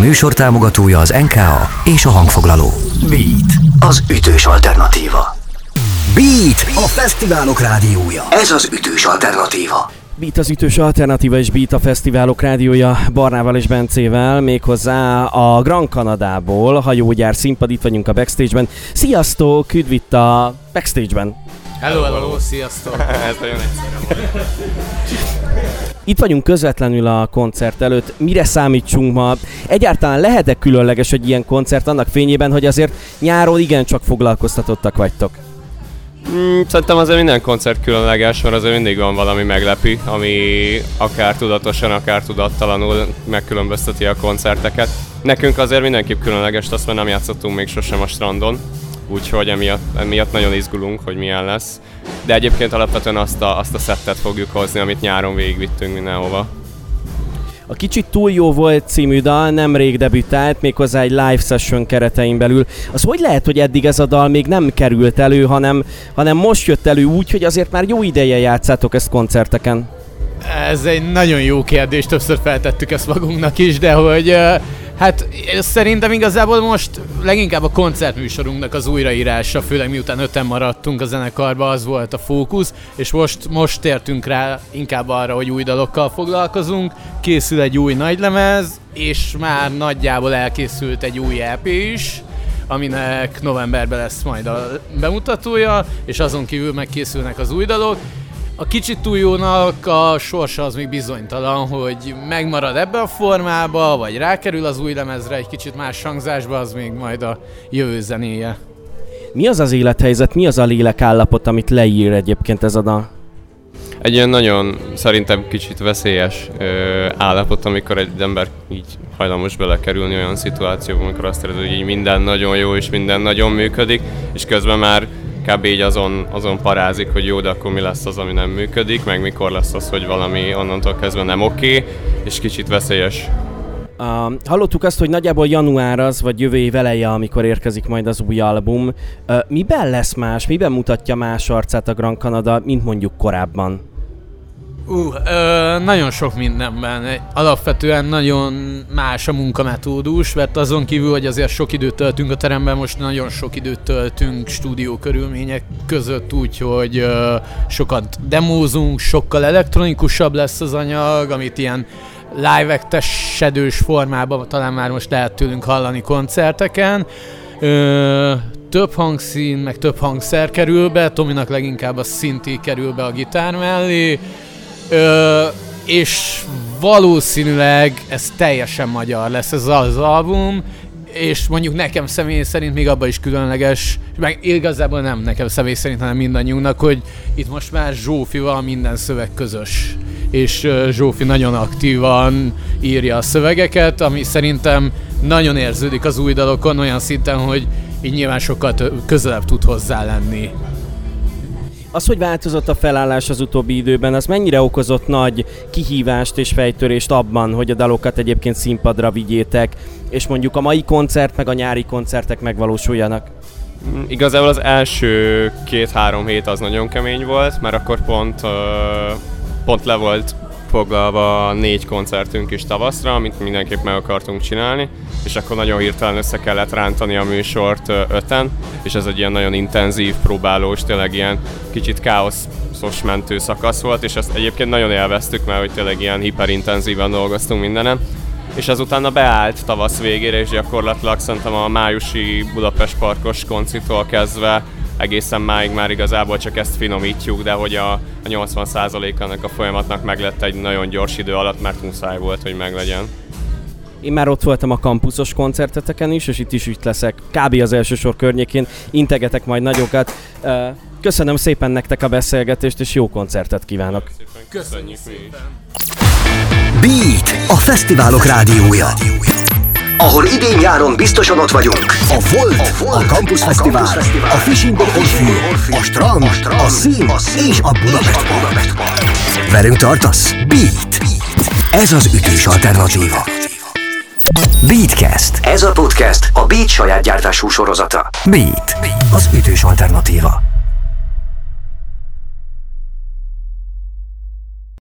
műsor támogatója az NKA és a hangfoglaló. Beat, az ütős alternatíva. Beat, a fesztiválok rádiója. Ez az ütős alternatíva. Beat az ütős alternatíva és Beat a fesztiválok rádiója Barnával és Bencével, méghozzá a Grand Kanadából, hajógyár színpad, itt vagyunk a backstage-ben. Sziasztok, üdv itt a backstage-ben. Hello, hello, sziasztok! Ez nagyon egyszerűen. Itt vagyunk közvetlenül a koncert előtt. Mire számítsunk ma? Egyáltalán lehet-e különleges egy ilyen koncert annak fényében, hogy azért nyáron igencsak foglalkoztatottak vagytok? Mm, szerintem azért minden koncert különleges, mert azért mindig van valami meglepi, ami akár tudatosan, akár tudattalanul megkülönbözteti a koncerteket. Nekünk azért mindenképp különleges, azt mert nem játszottunk még sosem a strandon, úgyhogy emiatt, emiatt nagyon izgulunk, hogy milyen lesz. De egyébként alapvetően azt a, azt a szettet fogjuk hozni, amit nyáron végigvittünk mindenhova. A Kicsit túl jó volt című dal nemrég debütált, méghozzá egy live session keretein belül. Az hogy lehet, hogy eddig ez a dal még nem került elő, hanem, hanem most jött elő úgy, hogy azért már jó ideje játszátok ezt koncerteken? Ez egy nagyon jó kérdés, többször feltettük ezt magunknak is, de hogy Hát szerintem igazából most leginkább a koncertműsorunknak az újraírása, főleg miután öten maradtunk a zenekarba, az volt a fókusz, és most, most tértünk rá inkább arra, hogy új dalokkal foglalkozunk, készül egy új nagylemez, és már nagyjából elkészült egy új EP is, aminek novemberben lesz majd a bemutatója, és azon kívül megkészülnek az új dalok, a kicsit túl jónak a sorsa az még bizonytalan, hogy megmarad ebbe a formába, vagy rákerül az új lemezre egy kicsit más hangzásba, az még majd a jövő zenéje. Mi az az élethelyzet, mi az a lélekállapot, amit leír egyébként ez a dal? Egy ilyen nagyon szerintem kicsit veszélyes ö, állapot, amikor egy ember így hajlamos belekerülni olyan szituációba, amikor azt érzi, hogy így minden nagyon jó és minden nagyon működik, és közben már kb. így azon, azon parázik, hogy jó, de akkor mi lesz az, ami nem működik, meg mikor lesz az, hogy valami onnantól kezdve nem oké, okay, és kicsit veszélyes. Uh, hallottuk azt, hogy nagyjából január az, vagy jövő év eleje, amikor érkezik majd az új album. Uh, miben lesz más, miben mutatja más arcát a Grand Canada, mint mondjuk korábban? Uh, ö, nagyon sok mindenben. Alapvetően nagyon más a munkametódus, mert azon kívül, hogy azért sok időt töltünk a teremben, most nagyon sok időt töltünk stúdió körülmények között, úgyhogy ö, sokat demózunk, sokkal elektronikusabb lesz az anyag, amit ilyen live sedős formában talán már most lehet tőlünk hallani koncerteken. Ö, több hangszín, meg több hangszer kerül be, Tominak leginkább a szinti kerül be a gitár mellé, Ö, és valószínűleg ez teljesen magyar lesz ez az album, és mondjuk nekem személy szerint még abban is különleges, meg igazából nem nekem személy szerint, hanem mindannyiunknak, hogy itt most már Zsófival minden szöveg közös. És Zsófi nagyon aktívan írja a szövegeket, ami szerintem nagyon érződik az új dalokon olyan szinten, hogy így nyilván sokkal közelebb tud hozzá lenni. Az, hogy változott a felállás az utóbbi időben, az mennyire okozott nagy kihívást és fejtörést abban, hogy a dalokat egyébként színpadra vigyétek, és mondjuk a mai koncert meg a nyári koncertek megvalósuljanak? Mm, igazából az első két-három hét az nagyon kemény volt, mert akkor pont, pont le volt foglalva négy koncertünk is tavaszra, amit mindenképp meg akartunk csinálni, és akkor nagyon hirtelen össze kellett rántani a műsort öten, és ez egy ilyen nagyon intenzív, próbálós, tényleg ilyen kicsit káoszos mentő szakasz volt, és ezt egyébként nagyon élveztük, mert hogy tényleg ilyen hiperintenzíven dolgoztunk mindenen. És azután beállt tavasz végére, és gyakorlatilag szerintem a májusi Budapest Parkos koncitól kezdve egészen máig már igazából csak ezt finomítjuk, de hogy a, a 80% ennek a folyamatnak meglett egy nagyon gyors idő alatt, mert muszáj volt, hogy meglegyen. Én már ott voltam a kampuszos koncerteteken is, és itt is itt leszek, kb. az első sor környékén, integetek majd nagyokat. Köszönöm szépen nektek a beszélgetést, és jó koncertet kívánok! Köszönjük szépen! Beat, a fesztiválok rádiója ahol idén-nyáron biztosan ott vagyunk. A Volt, a, Volt, a Campus a Fesztivál, Fesztivál, a Fishing Orfű, a Strand, a, strand, a Szín és a Budapest Park. Velünk tartasz? Beat. Ez az ütős alternatíva. Beatcast. Ez a podcast a Beat saját gyártású sorozata. Beat. Az ütős alternatíva.